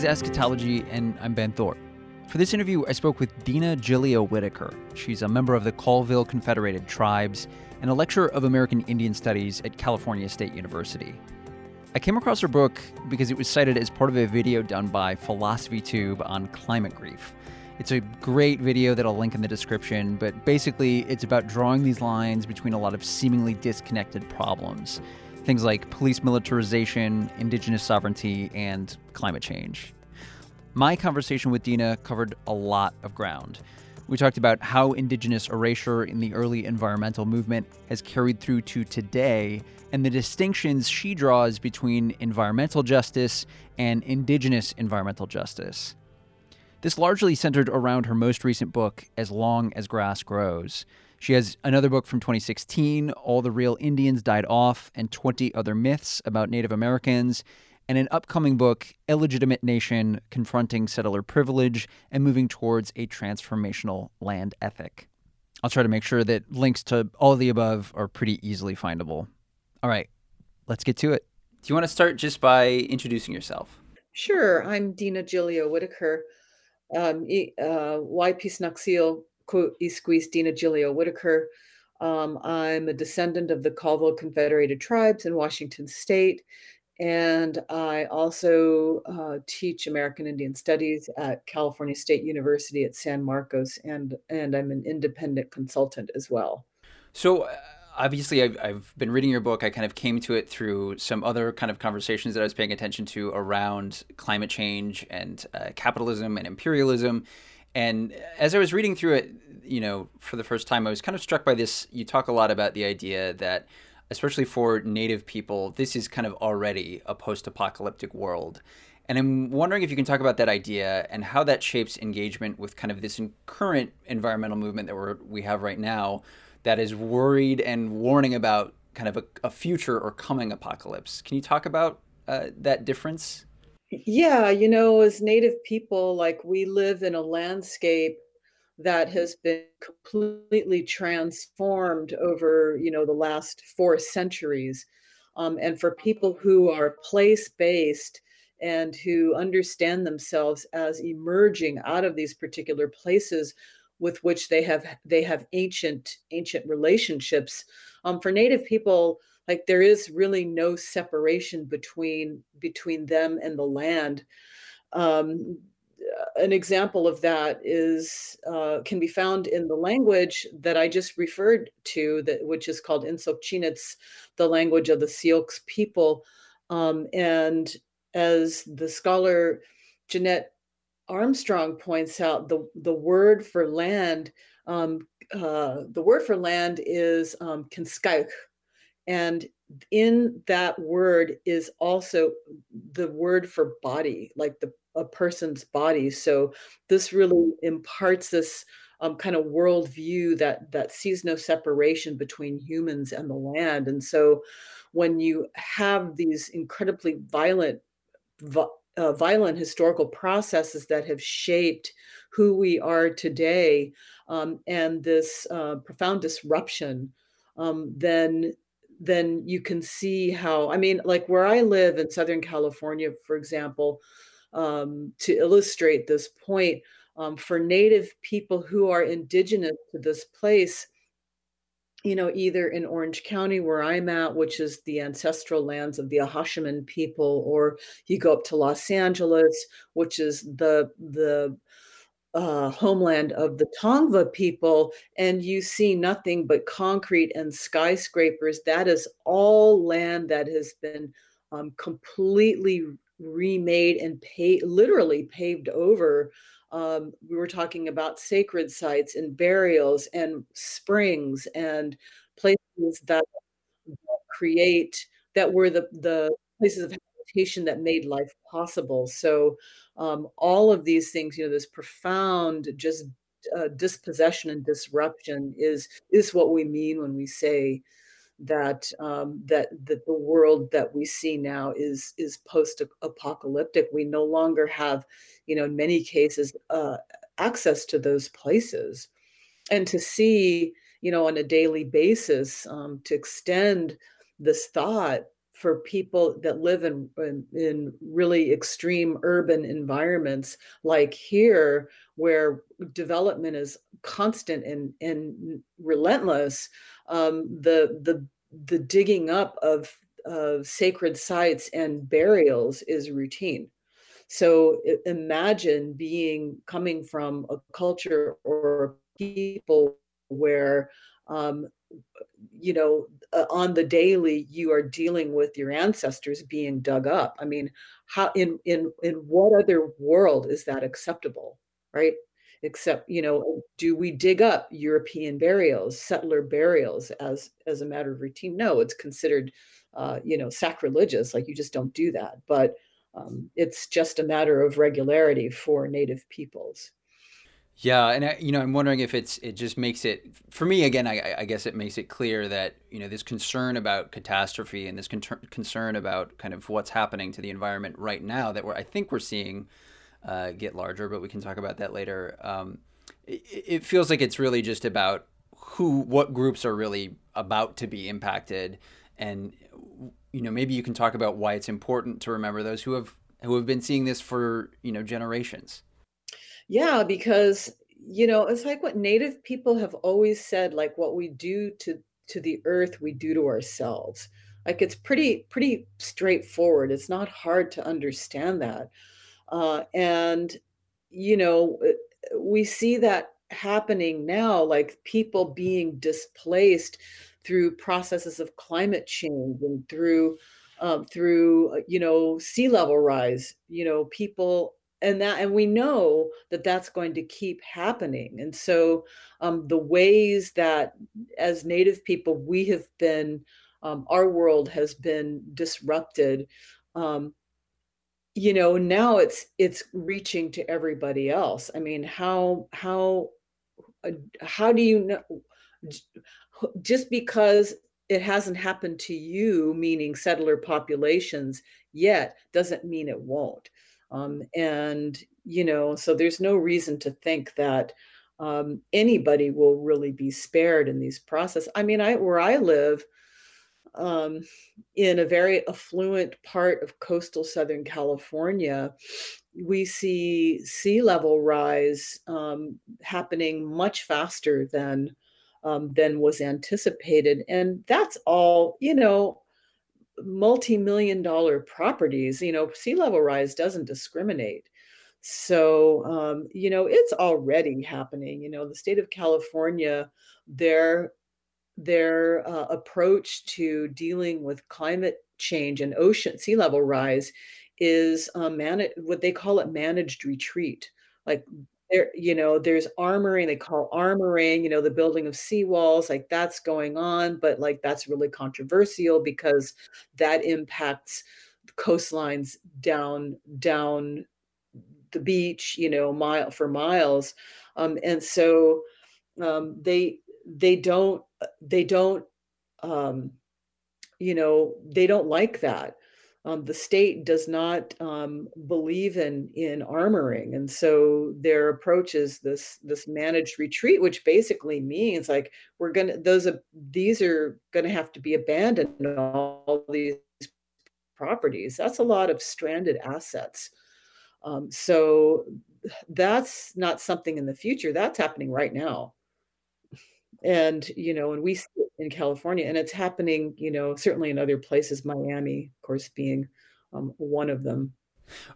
Is Eschatology, and I'm Ben Thorpe. For this interview, I spoke with Dina Gilio Whitaker. She's a member of the Colville Confederated Tribes and a lecturer of American Indian Studies at California State University. I came across her book because it was cited as part of a video done by Philosophy Tube on climate grief. It's a great video that I'll link in the description, but basically, it's about drawing these lines between a lot of seemingly disconnected problems. Things like police militarization, indigenous sovereignty, and climate change. My conversation with Dina covered a lot of ground. We talked about how indigenous erasure in the early environmental movement has carried through to today and the distinctions she draws between environmental justice and indigenous environmental justice. This largely centered around her most recent book, As Long as Grass Grows. She has another book from 2016, All the Real Indians Died Off, and 20 Other Myths About Native Americans, and an upcoming book, Illegitimate Nation Confronting Settler Privilege and Moving Towards a Transformational Land Ethic. I'll try to make sure that links to all of the above are pretty easily findable. All right, let's get to it. Do you want to start just by introducing yourself? Sure. I'm Dina Gilio Whitaker um, uh, YP Snaxil Gilio Whitaker. Um, I'm a descendant of the Colville Confederated Tribes in Washington State, and I also uh, teach American Indian Studies at California State University at San Marcos, and and I'm an independent consultant as well. So. Uh, obviously I've, I've been reading your book i kind of came to it through some other kind of conversations that i was paying attention to around climate change and uh, capitalism and imperialism and as i was reading through it you know for the first time i was kind of struck by this you talk a lot about the idea that especially for native people this is kind of already a post-apocalyptic world and i'm wondering if you can talk about that idea and how that shapes engagement with kind of this current environmental movement that we're, we have right now that is worried and warning about kind of a, a future or coming apocalypse. Can you talk about uh, that difference? Yeah, you know, as Native people, like we live in a landscape that has been completely transformed over, you know, the last four centuries. Um, and for people who are place based and who understand themselves as emerging out of these particular places, with which they have they have ancient ancient relationships um, for native people like there is really no separation between between them and the land um, an example of that is uh, can be found in the language that I just referred to, that which is called Nsyilxcen, the language of the Syilx people. Um, and as the scholar Jeannette Armstrong points out, the, the word for land, um, uh, the word for land is um, And in that word is also the word for body, like the a person's body. So this really imparts this um, kind of worldview that that sees no separation between humans and the land. And so when you have these incredibly violent uh, violent historical processes that have shaped who we are today um, and this uh, profound disruption, um, then then you can see how i mean like where i live in southern california for example um, to illustrate this point um, for native people who are indigenous to this place you know, either in Orange County where I'm at, which is the ancestral lands of the Acjachemen people, or you go up to Los Angeles, which is the the uh, homeland of the Tongva people, and you see nothing but concrete and skyscrapers. That is all land that has been um, completely remade and paved, literally paved over um, we were talking about sacred sites and burials and springs and places that create that were the the places of that made life possible. So um, all of these things, you know, this profound just uh, dispossession and disruption is is what we mean when we say that um, that that the world that we see now is is post apocalyptic. We no longer have, you know, in many cases, uh, access to those places, and to see, you know, on a daily basis, um, to extend this thought for people that live in, in, in really extreme urban environments like here where development is constant and and relentless um, the the the digging up of of sacred sites and burials is routine. So imagine being coming from a culture or people where um, you know uh, on the daily you are dealing with your ancestors being dug up. I mean how in in in what other world is that acceptable right? Except you know do we dig up european burials settler burials as as a matter of routine? No it's considered uh, you know sacrilegious like you just don't do that. But um, it's just a matter of regularity for native peoples yeah, and I, you know, I'm wondering if it's it just makes it for me again. I, I guess it makes it clear that you know this concern about catastrophe and this con- concern about kind of what's happening to the environment right now that we're I think we're seeing uh, get larger, but we can talk about that later. Um, it, it feels like it's really just about who, what groups are really about to be impacted, and you know maybe you can talk about why it's important to remember those who have who have been seeing this for you know generations. Yeah, because, you know, it's like what native people have always said, like what we do to to the earth, we do to ourselves. Like it's pretty pretty straightforward. It's not hard to understand that. Uh, and you know, uh, we see that happening now, like people being displaced through processes of climate change and through um, through uh, you know sea level rise. You know, people and that and we know that that's going to keep happening and so um, the ways that as native people we have been um, our world has been disrupted um, you know now it's it's reaching to everybody else. I mean how how uh, how do you know just because it hasn't happened to you meaning settler populations yet doesn't mean it won't um, and, you know, so there's no reason to think that um, anybody will really be spared in these processes. I mean, I where I live um, in a very affluent part of coastal Southern California, we see sea level rise um, happening much faster than um, than was anticipated, and that's all you know multi-million dollar properties you know sea level rise doesn't discriminate. So um, you know it's already happening you know the state of california their their uh, approach to dealing with climate change and ocean sea level rise is uh, man- what they call it managed retreat like there you know there's armoring they call armoring you know the building of seawalls like that's going on but like that's really controversial because that impacts coastlines down down the beach you know mile for miles um, and so um, they they don't they don't um, you know they don't like that um, the state does not um, believe in in armoring, and so their approach is this this managed retreat, which basically means like we're gonna those are these are gonna have to be abandoned. All these properties. That's a lot of stranded assets. Um, so that's not something in the future. That's happening right now. And you know, and we see it in California, and it's happening, you know, certainly in other places, Miami, of course, being um, one of them.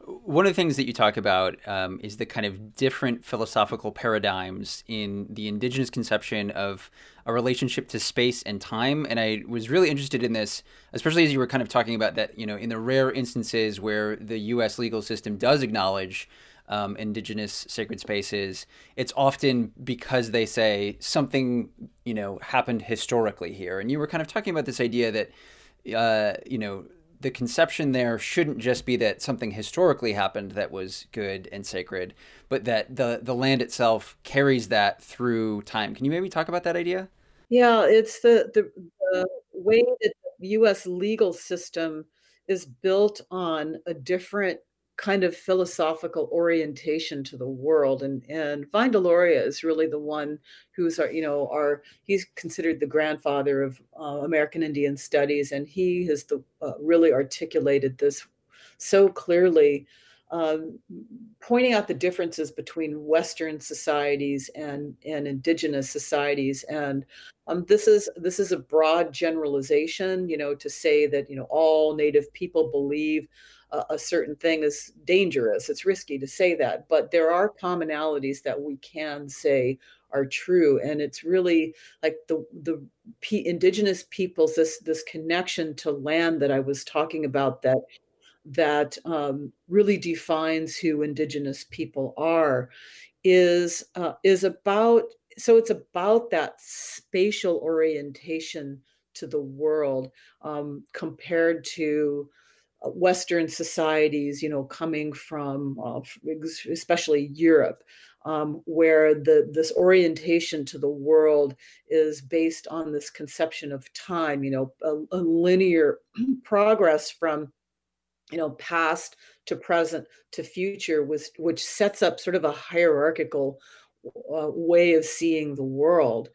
One of the things that you talk about um, is the kind of different philosophical paradigms in the indigenous conception of a relationship to space and time. And I was really interested in this, especially as you were kind of talking about that, you know, in the rare instances where the US legal system does acknowledge um, indigenous sacred spaces, it's often because they say something, you know, happened historically here. And you were kind of talking about this idea that, uh, you know, the conception there shouldn't just be that something historically happened that was good and sacred, but that the the land itself carries that through time. Can you maybe talk about that idea? Yeah, it's the the, the way that the U.S. legal system is built on a different kind of philosophical orientation to the world. And and Vine Deloria is really the one who's our, you know, our he's considered the grandfather of uh, American Indian studies, and he has the uh, really articulated this so clearly um, pointing out the differences between Western societies and and indigenous societies. And um, this is this is a broad generalization, you know, to say that you know all Native people believe a, a certain thing is dangerous. It's risky to say that, but there are commonalities that we can say are true and it's really like the the P- indigenous peoples this this connection to land that i was talking about that that um, really defines who indigenous people are is uh, is about so it's about that spatial orientation to the world um, compared to western societies you know coming from uh, especially europe um, where the this orientation to the world is based on this conception of time you know a, a linear progress from you know past to present to future was which sets up sort of a hierarchical uh, way of seeing the world.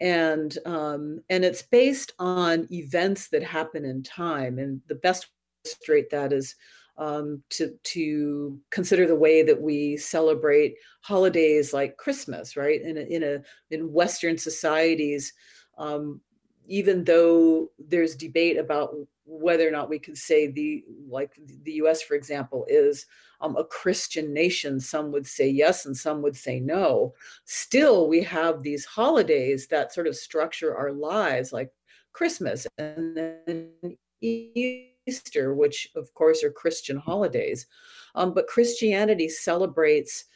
And um, and it's based on events that happen in time and the best illustrate that is um, to to consider the way that we celebrate holidays like Christmas, right? In a, in a in Western societies, um, even though there's debate about whether or not we could say the like the US for example is um, a Christian nation some would say yes and some would say no still we have these holidays that sort of structure our lives like Christmas and then Easter which of course are Christian holidays um, but Christianity celebrates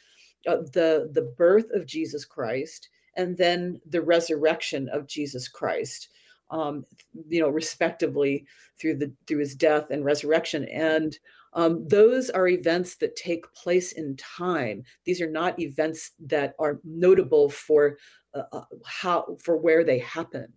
uh, the the birth of Jesus Christ and then the resurrection of Jesus Christ um, you know, respectively through the through his death and resurrection. And um, those are events that take place in time. These are not events that are notable for uh, uh how for where they happen.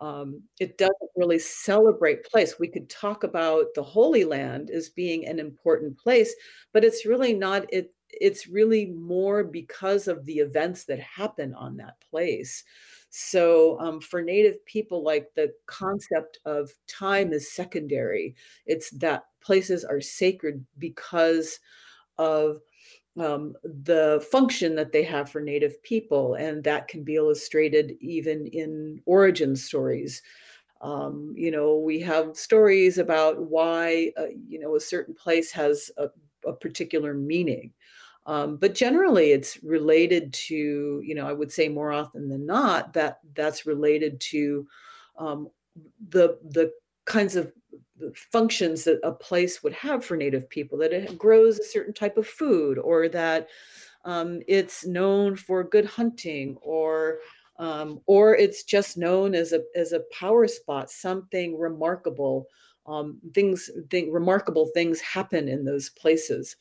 Um, it doesn't really celebrate place. We could talk about the Holy Land as being an important place, but it's really not. It it's really more because of the events that happen on that place. So um, for Native people, like the concept of time is secondary. It's that places are sacred because of um, the function that they have for Native people, and that can be illustrated even in origin stories. Um, you know, we have stories about why uh, you know a certain place has a, a particular meaning. Um, but generally, it's related to, you know, I would say more often than not that that's related to um, the the kinds of functions that a place would have for Native people. That it grows a certain type of food, or that um, it's known for good hunting, or um, or it's just known as a as a power spot, something remarkable. Um, things, think remarkable things happen in those places.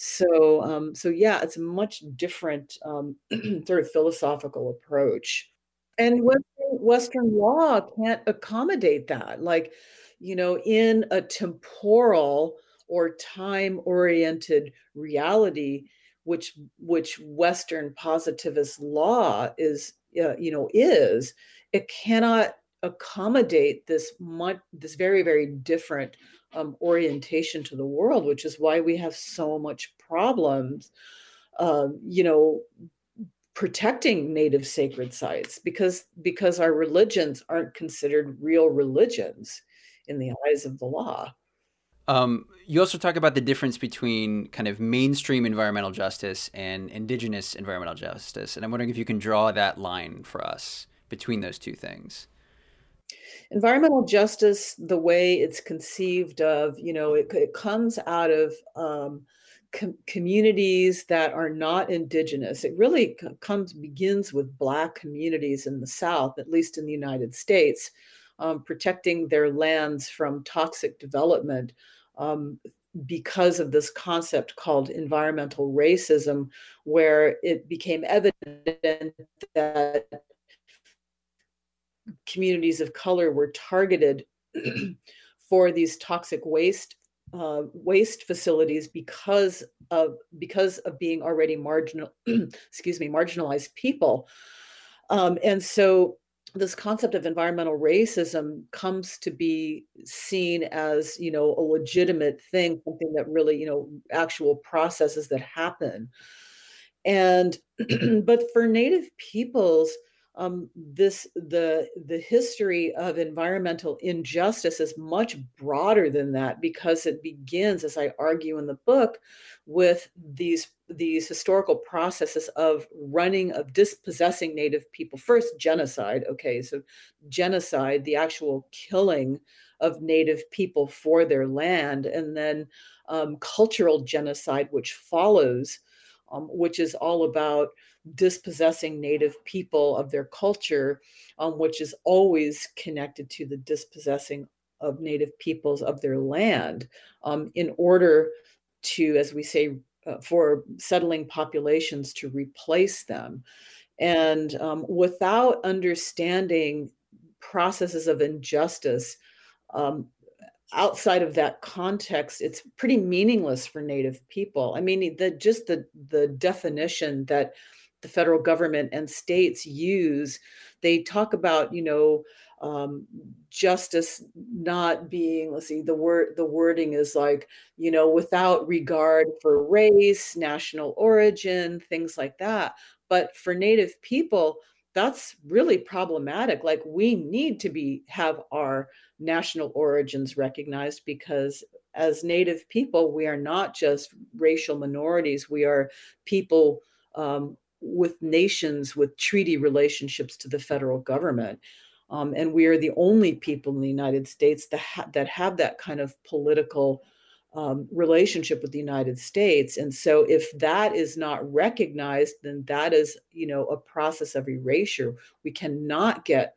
So, um, so yeah, it's a much different um, sort of philosophical approach. And Western, Western law can't accommodate that. Like, you know, in a temporal or time-oriented reality, which which Western positivist law is, uh, you know, is, it cannot accommodate this much this very very different um, orientation to the world, which is why we have so much problems, uh, you know, protecting native sacred sites because because our religions aren't considered real religions in the eyes of the law. Um, you also talk about the difference between kind of mainstream environmental justice and indigenous environmental justice, and I'm wondering if you can draw that line for us between those two things. Environmental justice, the way it's conceived of, you know, it, it comes out of um, com- communities that are not indigenous. It really comes begins with Black communities in the South, at least in the United States, um, protecting their lands from toxic development. Um, because of this concept called environmental racism, where it became evident that communities of color were targeted for these toxic waste uh, waste facilities because of because of being already marginal excuse me marginalized people um, and so this concept of environmental racism comes to be seen as you know a legitimate thing something that really you know actual processes that happen. And but for native peoples um, this the the history of environmental injustice is much broader than that because it begins as i argue in the book with these these historical processes of running of dispossessing native people. First genocide okay so genocide the actual killing of native people for their land and then um, cultural genocide which follows um, which is all about dispossessing native people of their culture, um, which is always connected to the dispossessing of native peoples of their land um, in order to, as we say, uh, for settling populations to replace them. And um, without understanding processes of injustice, um, outside of that context it's pretty meaningless for native people i mean the just the the definition that the federal government and states use they talk about you know um, justice not being let's see the word the wording is like you know without regard for race national origin things like that. But for native people that's really problematic. Like we need to be have our national origins recognized because as native people we are not just racial minorities. We are people um, with nations with treaty relationships to the federal government. Um, and we are the only people in the United States that, ha- that have that kind of political um, relationship with the United States. And so, if that is not recognized, then that is, you know, a process of erasure. We cannot get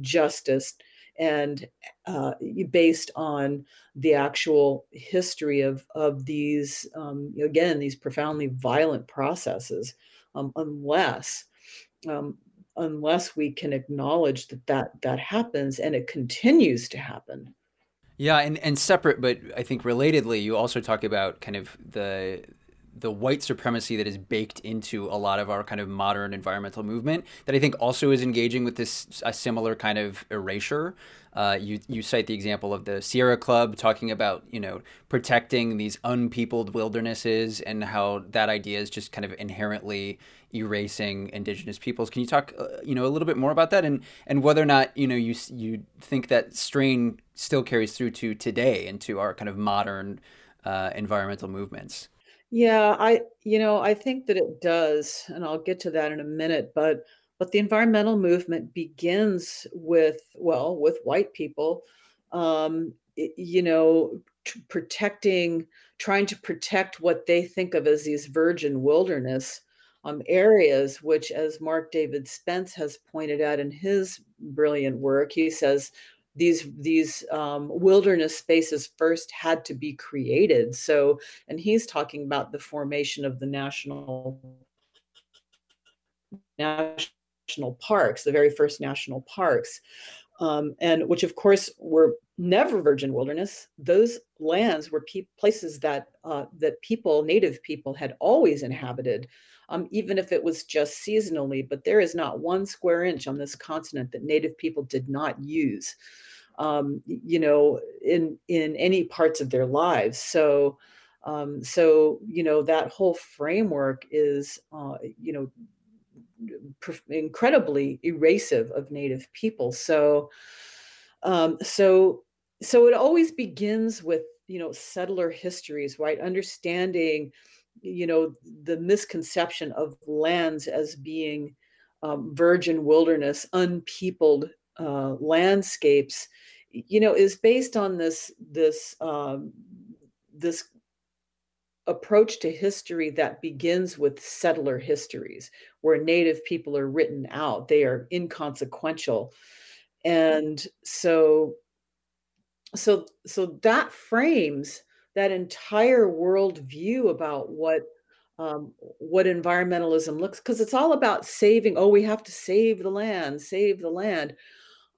justice and uh, based on the actual history of of these um, again these profoundly violent processes um, unless um, unless we can acknowledge that, that that happens and it continues to happen. Yeah, and, and separate, but I think relatedly, you also talk about kind of the the white supremacy that is baked into a lot of our kind of modern environmental movement that I think also is engaging with this a similar kind of erasure uh, you you cite the example of the Sierra Club talking about you know protecting these unpeopled wildernesses and how that idea is just kind of inherently erasing indigenous peoples. Can you talk uh, you know a little bit more about that and and whether or not you know you you think that strain still carries through to today into our kind of modern uh, environmental movements? Yeah, I you know I think that it does, and I'll get to that in a minute, but but the environmental movement begins with, well, with white people, um, you know, t- protecting, trying to protect what they think of as these virgin wilderness um, areas, which, as Mark David Spence has pointed out in his brilliant work, he says these these um, wilderness spaces first had to be created. So, and he's talking about the formation of the national national parks, the very first national parks, um, and which of course were never virgin wilderness. Those lands were pe- places that uh, that people, native people, had always inhabited, um, even if it was just seasonally. But there is not one square inch on this continent that native people did not use, um, you know, in in any parts of their lives. So. Um, so you know that whole framework is uh, you know incredibly erasive of native people so um, so so it always begins with you know settler histories right understanding you know the misconception of lands as being um, virgin wilderness unpeopled uh, landscapes you know is based on this this um, this approach to history that begins with settler histories, where Native people are written out, they are inconsequential. And so, so, so that frames that entire worldview about what um, what environmentalism looks because it's all about saving. Oh, we have to save the land, save the land,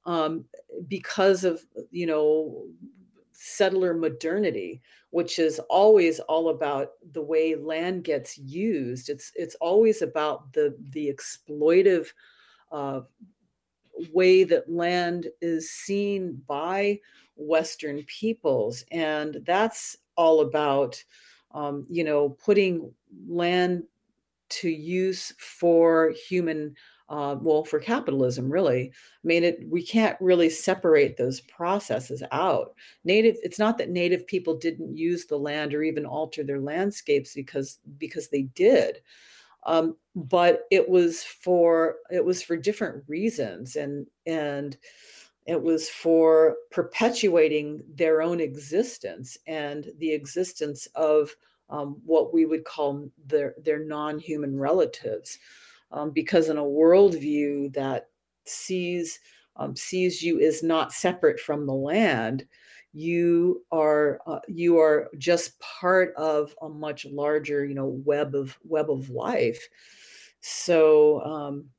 um, because of you know settler modernity, which is always all about the way land gets used. It's it's always about the the exploitive uh, way that land is seen by Western peoples, and that's all about um, you know putting land to use for human uh, well for capitalism really. I mean it we can't really separate those processes out. Native it's not that native people didn't use the land or even alter their landscapes because because they did. Um, but it was for it was for different reasons and and it was for perpetuating their own existence and the existence of um, what we would call their their non-human relatives um, because in a worldview that sees um, sees you as not separate from the land you are uh, you are just part of a much larger you know web of web of life. So um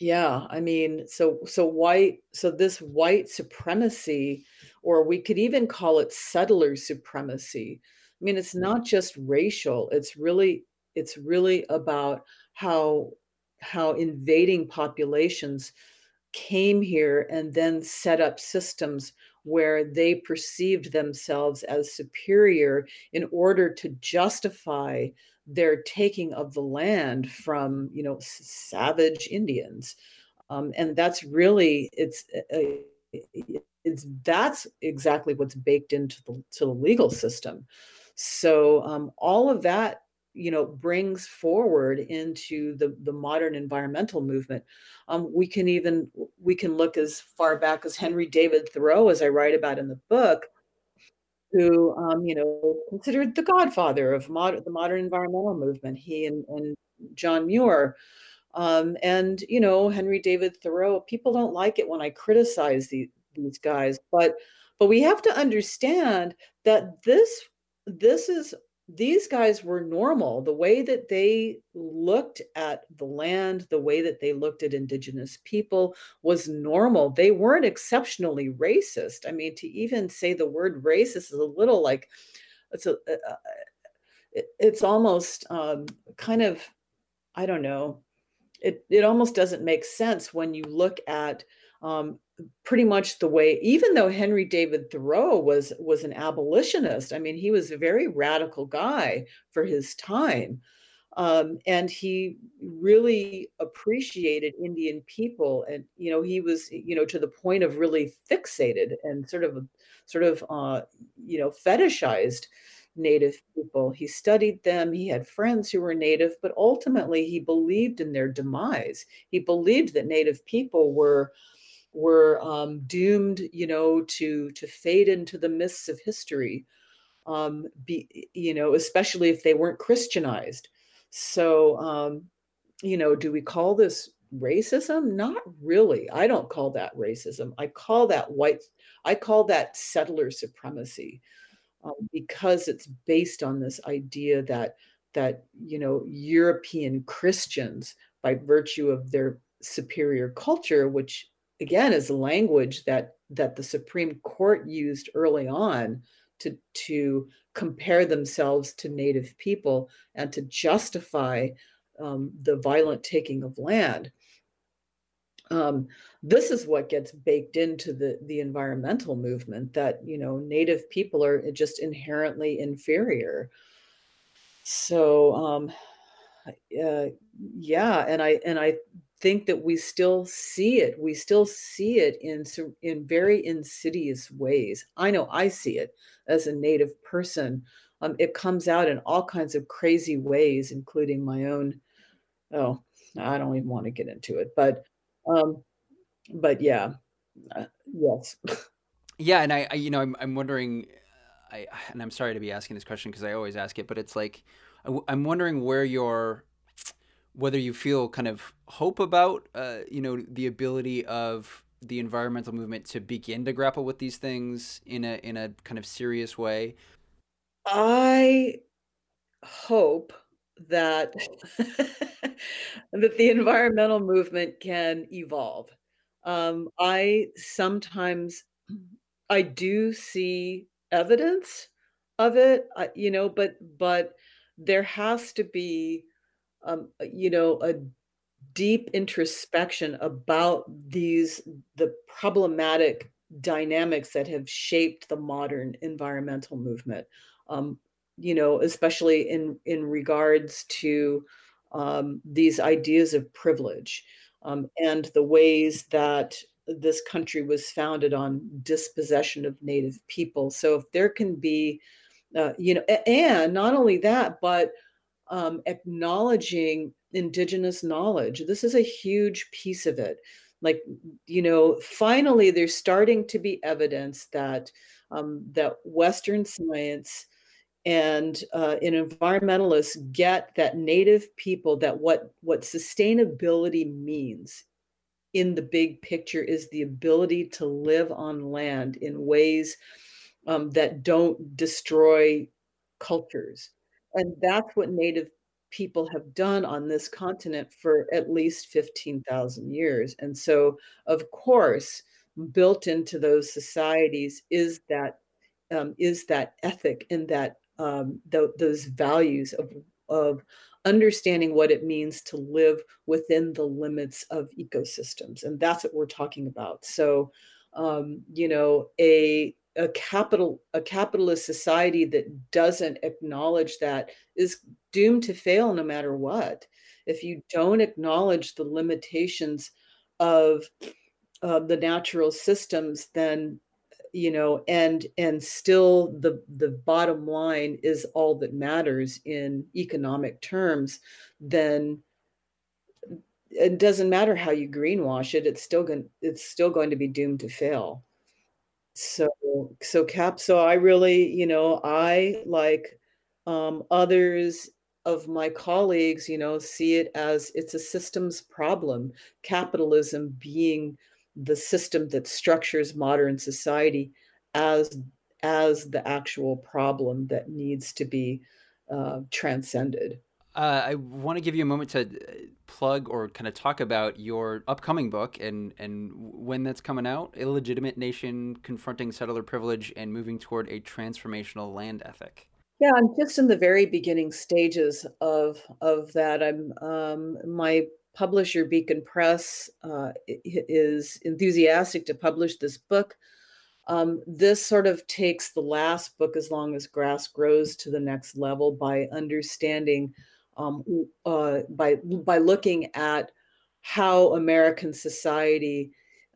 yeah i mean so so white so this white supremacy or we could even call it settler supremacy i mean it's mm. not just racial it's really it's really about how how invading populations came here and then set up systems where they perceived themselves as superior in order to justify their taking of the land from you know savage indians. Um, and that's really it's uh, uh, it's that's exactly what's baked into the to the legal system. So um, all of that you know brings forward into the the modern environmental movement. Um, we can even we can look as far back as henry david thoreau as i write about in the book who um, you know considered the godfather of mod- the modern environmental movement he and, and john muir. Um, and you know henry david thoreau people don't like it when i criticize the, these guys but but we have to understand that this this is these guys were normal. The way that they looked at the land, the way that they looked at indigenous people was normal. They weren't exceptionally racist. I mean, to even say the word racist is a little like it's a, uh, uh it's almost um, kind of I don't know. It it almost doesn't make sense when you look at um, pretty much the way even though henry david thoreau was was an abolitionist i mean he was a very radical guy for his time um, and he really appreciated indian people and you know he was you know to the point of really fixated and sort of sort of uh, you know fetishized native people. He studied them he had friends who were native but ultimately he believed in their demise. He believed that native people were were um, doomed, you know, to to fade into the mists of history. Um, be, you know, especially if they weren't Christianized. So, um, you know, do we call this racism? Not really. I don't call that racism. I call that white. I call that settler supremacy um, because it's based on this idea that that you know European Christians, by virtue of their superior culture, which again is language that that the Supreme Court used early on to to compare themselves to Native people and to justify um, the violent taking of land. Um, this is what gets baked into the the environmental movement that you know Native people are just inherently inferior. So um, uh, yeah, and I and I think that we still see it. We still see it in in very insidious ways. I know I see it as a native person. Um, it comes out in all kinds of crazy ways, including my own. Oh, I don't even want to get into it, but um, but yeah, uh, yes. Yeah, and I, I, you know, I'm I'm wondering, I and I'm sorry to be asking this question because I always ask it, but it's like I, I'm wondering where your whether you feel kind of hope about, uh, you know, the ability of the environmental movement to begin to grapple with these things in a in a kind of serious way. I hope that that the environmental movement can evolve. Um, I sometimes I do see evidence of it, uh, you know, but but there has to be, um, you know, a deep introspection about these the problematic dynamics that have shaped the modern environmental movement. Um, you know, especially in in regards to um, these ideas of privilege um, and the ways that this country was founded on dispossession of native people. So if there can be, uh, you know, and not only that, but um, acknowledging indigenous knowledge. This is a huge piece of it. Like, you know, finally, there's starting to be evidence that um, that Western science and uh, and environmentalists get that native people that what what sustainability means in the big picture is the ability to live on land in ways um, that don't destroy cultures and that's what native people have done on this continent for at least 15,000 years and so of course built into those societies is that um, is that ethic and that um, th- those values of of understanding what it means to live within the limits of ecosystems, and that's what we're talking about. So, um, you know, a a capital a capitalist society that doesn't acknowledge that is doomed to fail no matter what. If you don't acknowledge the limitations of the natural systems, then you know and and still the the bottom line is all that matters in economic terms then it doesn't matter how you greenwash it it's still going it's still going to be doomed to fail so so cap so i really you know i like um, others of my colleagues you know see it as it's a systems problem capitalism being the system that structures modern society as as the actual problem that needs to be uh, transcended. Uh, I want to give you a moment to uh, plug or kind of talk about your upcoming book and and when that's coming out. Illegitimate Nation: Confronting Settler Privilege and Moving Toward a Transformational Land Ethic. Yeah, I'm just in the very beginning stages of of that. I'm um, my publisher Beacon Press uh, is enthusiastic to publish this book. Um, this sort of takes the last book, As Long as Grass Grows, to the next level by understanding, um, uh, by by looking at how American society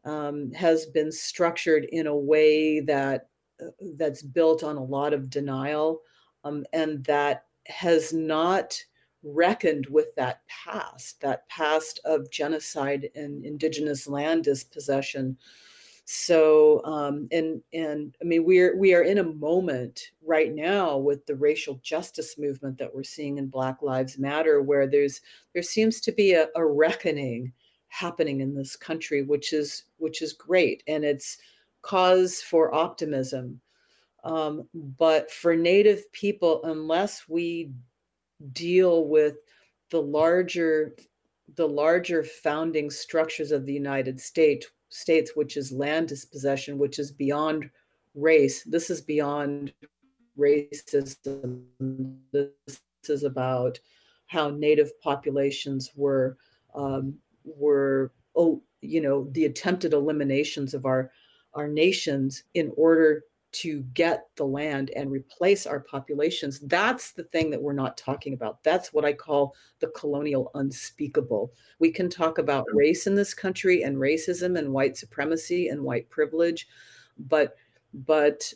um, has been structured in a way that uh, that's built on a lot of denial, um, and that has not reckoned with that past, that past of genocide and indigenous land dispossession. So, um, and and I mean, we're we are in a moment right now with the racial justice movement that we're seeing in Black Lives Matter, where there's there seems to be a, a reckoning happening in this country, which is which is great, and it's cause for optimism. Um, but for Native people, unless we deal with the larger the larger founding structures of the United States states which is land dispossession which is beyond race. This is beyond racism. This is about how native populations were um, were oh you know the attempted eliminations of our our nations in order to get the land and replace our populations. That's the thing that we're not talking about. That's what I call the colonial unspeakable. We can talk about race in this country and racism and white supremacy and white privilege, but but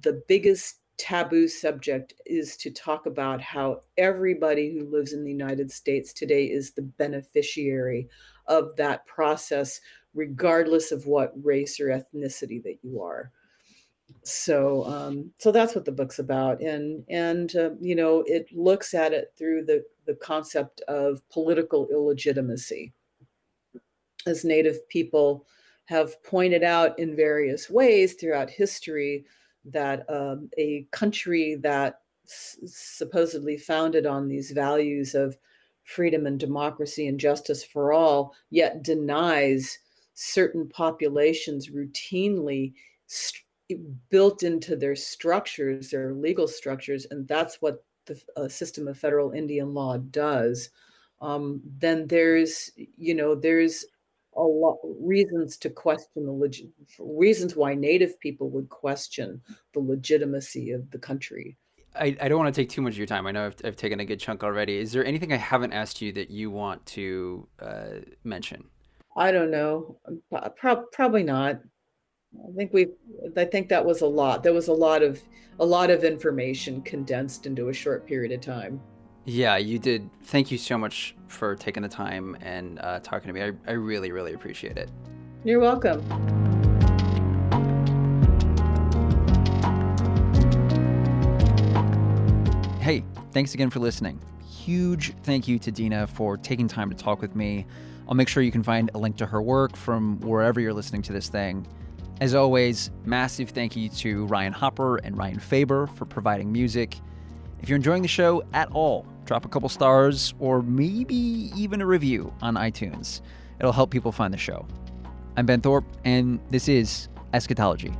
the biggest taboo subject is to talk about how everybody who lives in the United States today is the beneficiary of that process regardless of what race or ethnicity that you are so um, so that's what the book's about and and uh, you know it looks at it through the the concept of political illegitimacy. As native people have pointed out in various ways throughout history that um, a country that s- supposedly founded on these values of freedom and democracy and justice for all yet denies certain populations routinely st- built into their structures, their legal structures, and that's what the uh, system of federal Indian law does, um, then there's, you know, there's a lot reasons to question the leg- reasons why Native people would question the legitimacy of the country. I, I don't want to take too much of your time. I know I've, I've taken a good chunk already. Is there anything I haven't asked you that you want to uh, mention? I don't know. Pro- probably not. I think we I think that was a lot. There was a lot of a lot of information condensed into a short period of time. Yeah, you did. Thank you so much for taking the time and uh, talking to me. I, I really, really appreciate it. You're welcome. Hey, thanks again for listening. Huge thank you to Dina for taking time to talk with me. I'll make sure you can find a link to her work from wherever you're listening to this thing. As always, massive thank you to Ryan Hopper and Ryan Faber for providing music. If you're enjoying the show at all, drop a couple stars or maybe even a review on iTunes. It'll help people find the show. I'm Ben Thorpe, and this is Eschatology.